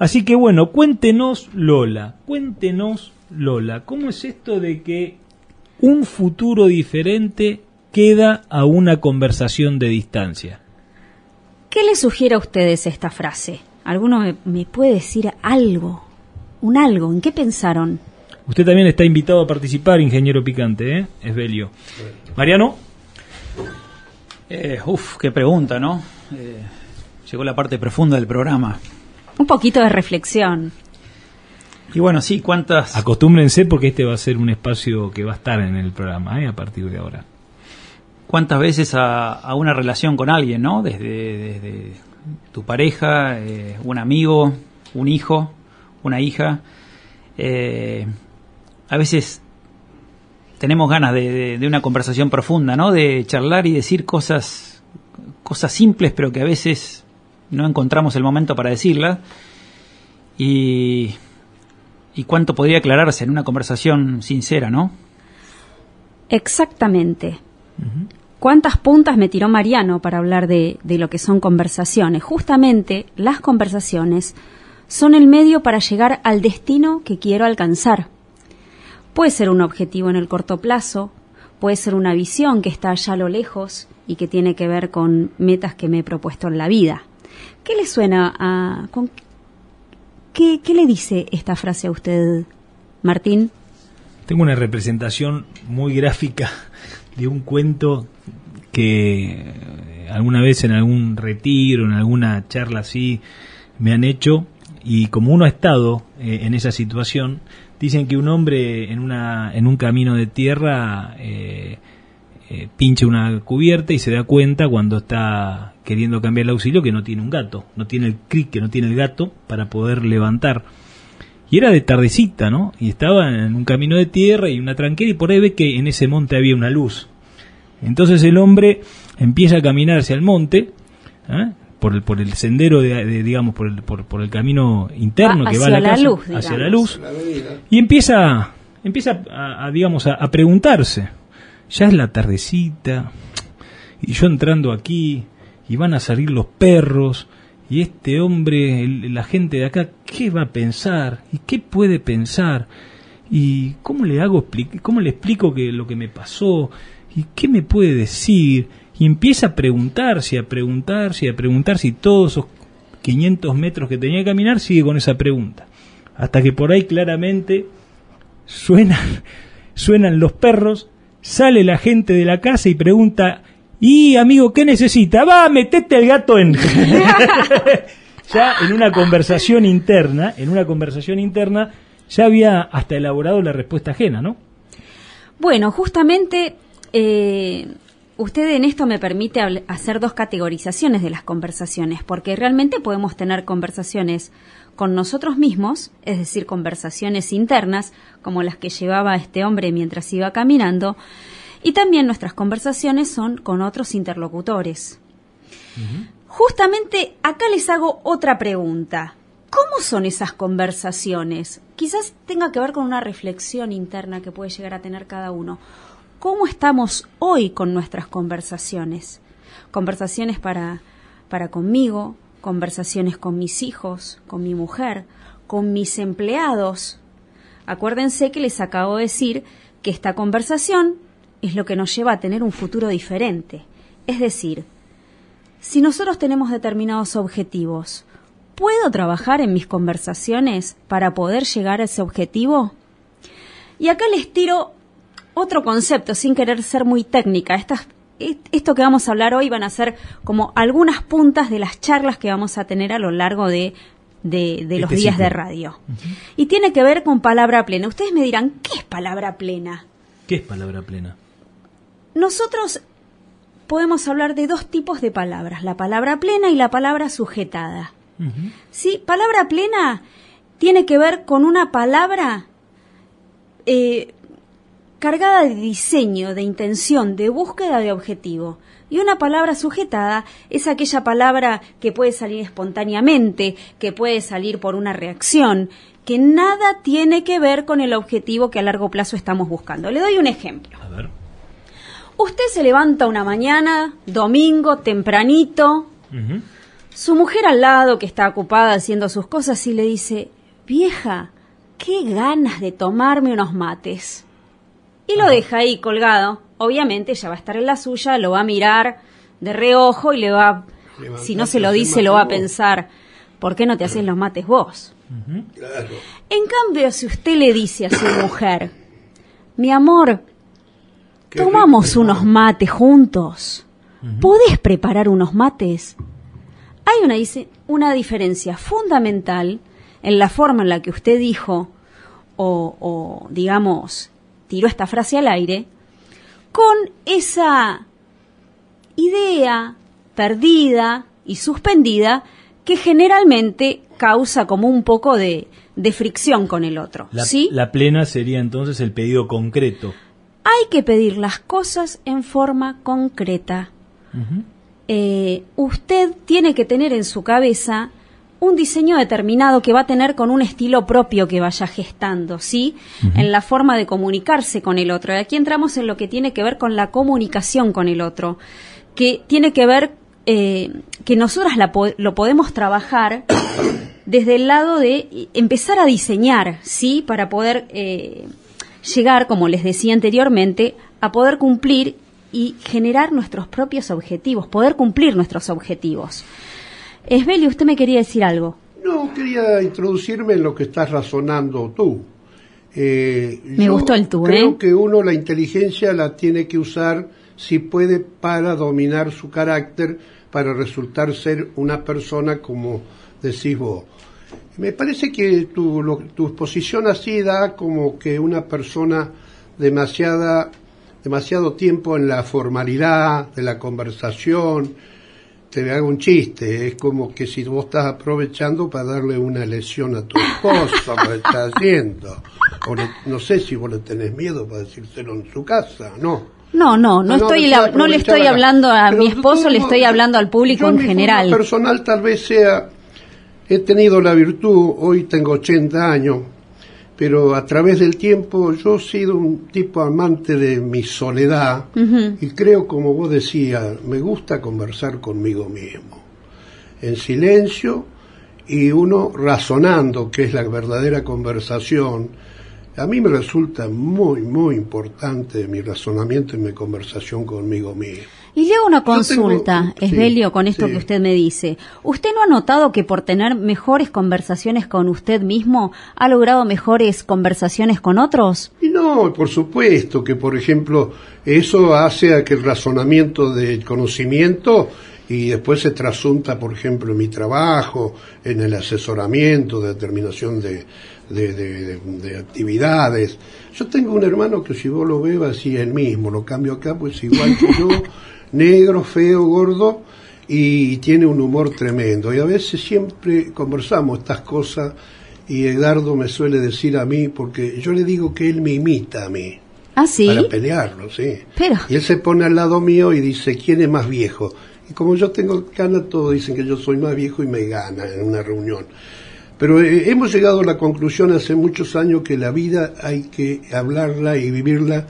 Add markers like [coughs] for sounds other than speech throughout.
Así que bueno, cuéntenos Lola, cuéntenos Lola, ¿cómo es esto de que un futuro diferente queda a una conversación de distancia? ¿Qué le sugiere a ustedes esta frase? ¿Alguno me, puede decir algo? ¿Un algo? ¿En qué pensaron? Usted también está invitado a participar, ingeniero picante, ¿eh? Es Belio. Mariano. Eh, uf, qué pregunta, ¿no? Eh, llegó la parte profunda del programa. Un poquito de reflexión. Y bueno, sí, ¿cuántas...? Acostúmbrense porque este va a ser un espacio que va a estar en el programa, ¿eh? A partir de ahora. ¿Cuántas veces a, una relación con alguien, ¿no? Desde, tu pareja, eh, un amigo, un hijo, una hija. Eh, a veces tenemos ganas de, de, una conversación profunda, ¿no? De charlar y decir cosas, cosas simples, pero que a veces no encontramos el momento para decirlas. Y, y cuánto podría aclararse en una conversación sincera, ¿no? Exactamente. ¿Cuántas puntas me tiró Mariano para hablar de, de, lo que son conversaciones? Justamente las conversaciones son el medio para llegar al destino que quiero alcanzar. Puede ser un objetivo en el corto plazo, puede ser una visión que está allá a lo lejos y que tiene que ver con metas que me he propuesto en la vida. ¿Qué le suena a... Con, ¿qué, ¿Qué le dice esta frase a usted, Martín? Tengo una representación muy gráfica de un cuento que eh, alguna vez en algún retiro, en alguna charla así, me han hecho y como uno ha estado eh, en esa situación, dicen que un hombre en, una, en un camino de tierra eh, eh, pinche una cubierta y se da cuenta cuando está queriendo cambiar el auxilio que no tiene un gato, no tiene el cric, que no tiene el gato para poder levantar. Y era de tardecita, ¿no? Y estaba en un camino de tierra y una tranquera y por ahí ve que en ese monte había una luz. Entonces el hombre empieza a caminar hacia el monte, ¿eh? por, el, por el sendero, de, digamos, por el, por, por el camino interno que va a la, casa, luz, hacia la luz, y empieza, empieza a, digamos, a preguntarse, ya es la tardecita, y yo entrando aquí, y van a salir los perros, y este hombre, la gente de acá, ¿qué va a pensar? ¿Y qué puede pensar? ¿Y cómo le hago, cómo le explico que lo que me pasó? ¿Y qué me puede decir? Y empieza a preguntarse, a preguntarse, a preguntarse, y todos esos 500 metros que tenía que caminar sigue con esa pregunta. Hasta que por ahí claramente suenan, [laughs] suenan los perros Sale la gente de la casa y pregunta, y amigo, ¿qué necesita? Va, metete el gato en... [laughs] ya en una conversación interna, en una conversación interna, ya había hasta elaborado la respuesta ajena, ¿no? Bueno, justamente eh, usted en esto me permite hacer dos categorizaciones de las conversaciones, porque realmente podemos tener conversaciones con nosotros mismos, es decir, conversaciones internas, como las que llevaba este hombre mientras iba caminando, y también nuestras conversaciones son con otros interlocutores. Justamente acá les hago otra pregunta. ¿Cómo son esas conversaciones? Quizás tenga que ver con una reflexión interna que puede llegar a tener cada uno. ¿Cómo estamos hoy con nuestras conversaciones? Conversaciones para, para conmigo, conversaciones con mis hijos, con mi mujer, con mis empleados. Acuérdense que les acabo de decir que esta conversación es lo que nos lleva a tener un futuro diferente. Es decir, si nosotros tenemos determinados objetivos, ¿puedo trabajar en mis conversaciones para poder llegar a ese objetivo? Y acá les tiro otro concepto, sin querer ser muy técnica. Estas esto que vamos a hablar hoy van a ser como algunas puntas de las charlas que vamos a tener a lo largo de, de, los este días de radio. Y tiene que ver con palabra plena. Ustedes me dirán, ¿qué es palabra plena? ¿Qué es palabra plena? Nosotros podemos hablar de dos tipos de palabras, la palabra plena y la palabra sujetada. ¿Sí? Palabra plena tiene que ver con una palabra eh, cargada de diseño, de intención, de búsqueda de objetivo. Y una palabra sujetada es aquella palabra que puede salir espontáneamente, que puede salir por una reacción, que nada tiene que ver con el objetivo que a largo plazo estamos buscando. Le doy un ejemplo. A ver. Usted se levanta una mañana, domingo, tempranito, su mujer al lado que está ocupada haciendo sus cosas y le dice, vieja, qué ganas de tomarme unos mates. Y lo deja ahí colgado. Obviamente ella va a estar en la suya, lo va a mirar de reojo y le va, si no se lo dice, lo va a pensar, ¿por qué no te haces los mates vos? En cambio, si usted le dice a su mujer, mi amor, tomamos unos mates juntos, ¿podés preparar unos mates? Hay una, una diferencia fundamental en la forma en la que usted dijo o, o digamos, tiró esta frase al aire, con esa idea perdida y suspendida que generalmente causa como un poco de, fricción con el otro. La, ¿sí? la plena sería entonces el pedido concreto. Hay que pedir las cosas en forma concreta. Eh, usted tiene que tener en su cabeza un diseño determinado que va a tener con un estilo propio que vaya gestando, ¿sí? En la forma de comunicarse con el otro. Y aquí entramos en lo que tiene que ver con la comunicación con el otro, que tiene que ver eh, que nosotras lo podemos trabajar [coughs] desde el lado de empezar a diseñar, ¿sí? Para poder eh, llegar, como les decía anteriormente, a poder cumplir y generar nuestros propios objetivos, poder cumplir nuestros objetivos. Esbeli, usted me quería decir algo. No, quería introducirme en lo que estás razonando tú. Eh, me gustó el tú, creo ¿eh? que uno la inteligencia la tiene que usar si puede para dominar su carácter, para resultar ser una persona como decís vos. Me parece que tu, tu exposición así da como que una persona demasiada, demasiado tiempo en la formalidad de la conversación, te hago un chiste, es como que si vos estás aprovechando para darle una lesión a tu esposo, lo estás [laughs] haciendo. O no sé si vos le tenés miedo para decírselo en su casa, no. No, no, no, estoy no, le estoy hablando a mi esposo, le estoy hablando al público en general. personal tal vez sea, he tenido la virtud, hoy tengo 80 años, pero a través del tiempo yo he sido un tipo amante de mi soledad y creo, como vos decías, me gusta conversar conmigo mismo, en silencio y uno razonando, que es la verdadera conversación. A mí me resulta muy, muy importante mi razonamiento y mi conversación conmigo mismo. Y le hago una consulta, Esbelio, con esto que usted me dice. ¿Usted no ha notado que por tener mejores conversaciones con usted mismo ha logrado mejores conversaciones con otros? Y no, por supuesto que, por ejemplo, eso hace a que el razonamiento del conocimiento y después se trasunta, por ejemplo, en mi trabajo, en el asesoramiento, de determinación de, de, actividades. Yo tengo un hermano que si vos lo ves así el mismo, lo cambio acá, pues igual que yo, [laughs] negro, feo, gordo, y tiene un humor tremendo. Y a veces siempre conversamos estas cosas y Edgardo me suele decir a mí, porque yo le digo que él me imita a mí. ¿Ah, sí? Para pelearlo, sí. Y él se pone al lado mío y dice, ¿quién es más viejo? Y como yo tengo gana, todos dicen que yo soy más viejo y me gana en una reunión. Pero eh, hemos llegado a la conclusión hace muchos años que la vida hay que hablarla y vivirla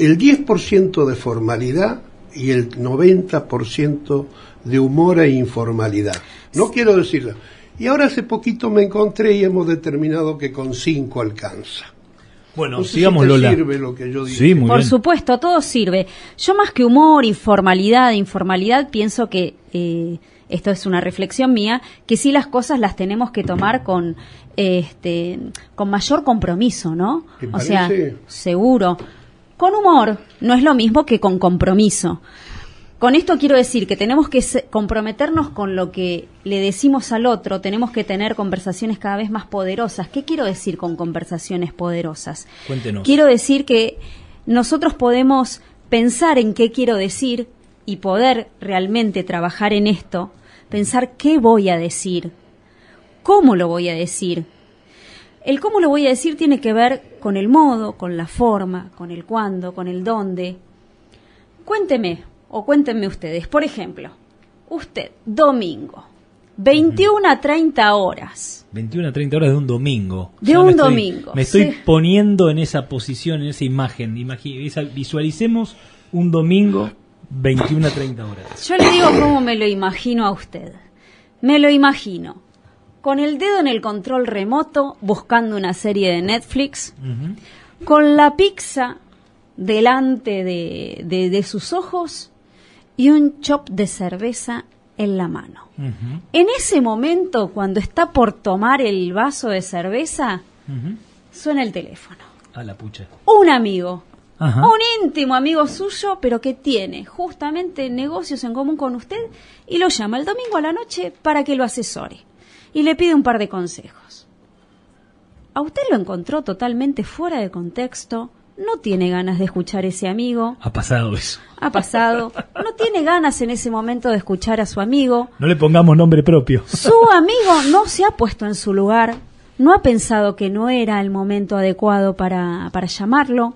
el 10% de formalidad y el 90% de humor e informalidad. No quiero decirlo. Y ahora hace poquito me encontré y hemos determinado que con 5 alcanza. Bueno, sigamos Lola. sirve lo que yo Sí, Por supuesto, todo sirve. Yo más que humor, informalidad, informalidad, pienso que, eh, esto es una reflexión mía, que sí las cosas las tenemos que tomar con, este, con mayor compromiso, ¿no? O sea, seguro con humor no es lo mismo que con compromiso. Con esto quiero decir que tenemos que comprometernos con lo que le decimos al otro, tenemos que tener conversaciones cada vez más poderosas. ¿Qué quiero decir con conversaciones poderosas? Cuéntenos. Quiero decir que nosotros podemos pensar en qué quiero decir y poder realmente trabajar en esto, pensar qué voy a decir, cómo lo voy a decir, el cómo lo voy a decir tiene que ver con el modo, con la forma, con el cuándo, con el dónde. Cuénteme, o cuéntenme ustedes, por ejemplo, usted, domingo, 21 a 30 horas. 21 a 30 horas de un domingo. De un domingo. Me estoy poniendo en esa posición, en esa imagen. visualicemos un domingo 21 a 30 horas. Yo le digo cómo me lo imagino a usted. Me lo imagino con el dedo en el control remoto buscando una serie de Netflix, con la pizza delante de, de, sus ojos y un chop de cerveza en la mano. En ese momento, cuando está por tomar el vaso de cerveza, suena el teléfono. A la pucha. Un amigo, un íntimo amigo suyo, pero que tiene justamente negocios en común con usted y lo llama el domingo a la noche para que lo asesore y le pide un par de consejos. A usted lo encontró totalmente fuera de contexto, no tiene ganas de escuchar a ese amigo. Ha pasado eso. Ha pasado. No tiene ganas en ese momento de escuchar a su amigo. No le pongamos nombre propio. Su amigo no se ha puesto en su lugar, no ha pensado que no era el momento adecuado para, para llamarlo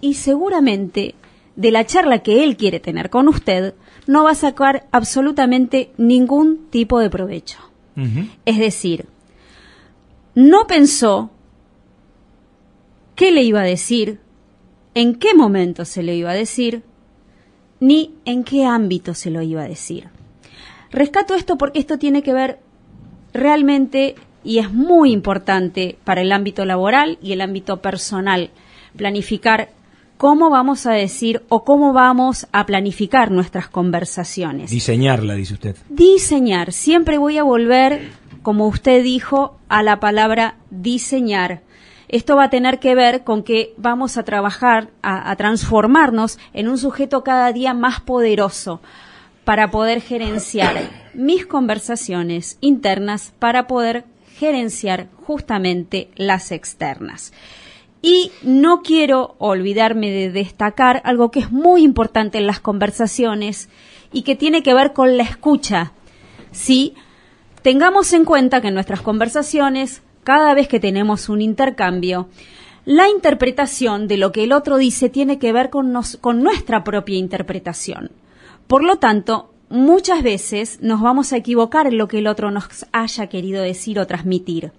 y seguramente de la charla que él quiere tener con usted no va a sacar absolutamente ningún tipo de provecho. Es decir, no pensó qué le iba a decir, en qué momento se lo iba a decir, ni en qué ámbito se lo iba a decir. Rescato esto porque esto tiene que ver realmente y es muy importante para el ámbito laboral y el ámbito personal, planificar cómo vamos a decir o cómo vamos a planificar nuestras conversaciones. Diseñarla, dice usted. Diseñar. Siempre voy a volver, como usted dijo, a la palabra diseñar. Esto va a tener que ver con que vamos a trabajar, a, transformarnos en un sujeto cada día más poderoso para poder gerenciar mis conversaciones internas, para poder gerenciar justamente las externas. Y no quiero olvidarme de destacar algo que es muy importante en las conversaciones y que tiene que ver con la escucha. Sí, tengamos en cuenta que en nuestras conversaciones, cada vez que tenemos un intercambio, la interpretación de lo que el otro dice tiene que ver con, con nuestra propia interpretación. Por lo tanto, muchas veces nos vamos a equivocar en lo que el otro nos haya querido decir o transmitir.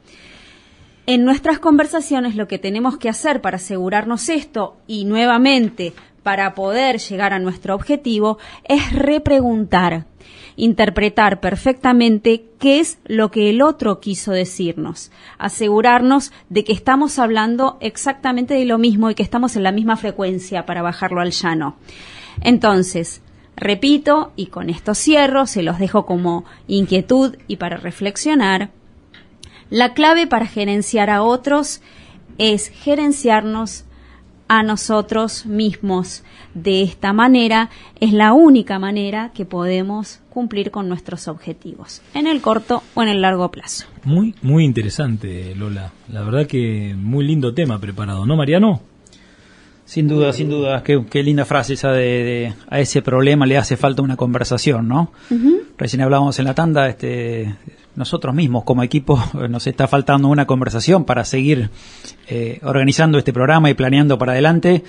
En nuestras conversaciones lo que tenemos que hacer para asegurarnos esto y nuevamente para poder llegar a nuestro objetivo es repreguntar, interpretar perfectamente qué es lo que el otro quiso decirnos, asegurarnos de que estamos hablando exactamente de lo mismo y que estamos en la misma frecuencia para bajarlo al llano. Entonces, repito, y con esto cierro, se los dejo como inquietud y para reflexionar, la clave para gerenciar a otros es gerenciarnos a nosotros mismos. De esta manera es la única manera que podemos cumplir con nuestros objetivos, en el corto o en el largo plazo. Muy, muy interesante, Lola. La verdad que muy lindo tema preparado, ¿no, Mariano? Sin duda, sin duda. Qué, linda frase esa de, a ese problema le hace falta una conversación, ¿no? Recién hablábamos en la tanda, este, nosotros mismos como equipo [laughs] nos está faltando una conversación para seguir eh, organizando este programa y planeando para adelante.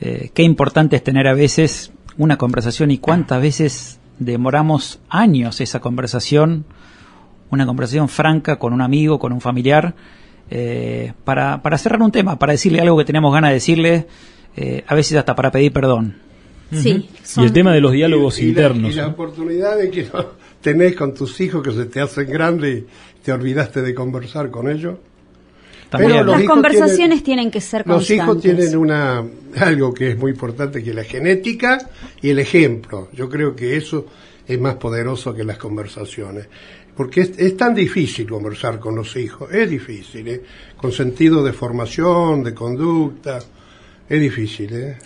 Eh, qué importante es tener a veces una conversación y cuántas veces demoramos años esa conversación, una conversación franca con un amigo, con un familiar, eh, para, para cerrar un tema, para decirle algo que tenemos ganas de decirle, a veces hasta para pedir perdón. Sí. Y el tema de los diálogos internos. y la oportunidad de que tenés con tus hijos que se te hacen grandes y te olvidaste de conversar con ellos. Pero las conversaciones tienen, que ser constantes. Los hijos tienen una algo que es muy importante que es la genética y el ejemplo. Yo creo que eso es más poderoso que las conversaciones. Porque es, tan difícil conversar con los hijos, es difícil, ¿eh? con sentido de formación, de conducta, es difícil. ¿eh?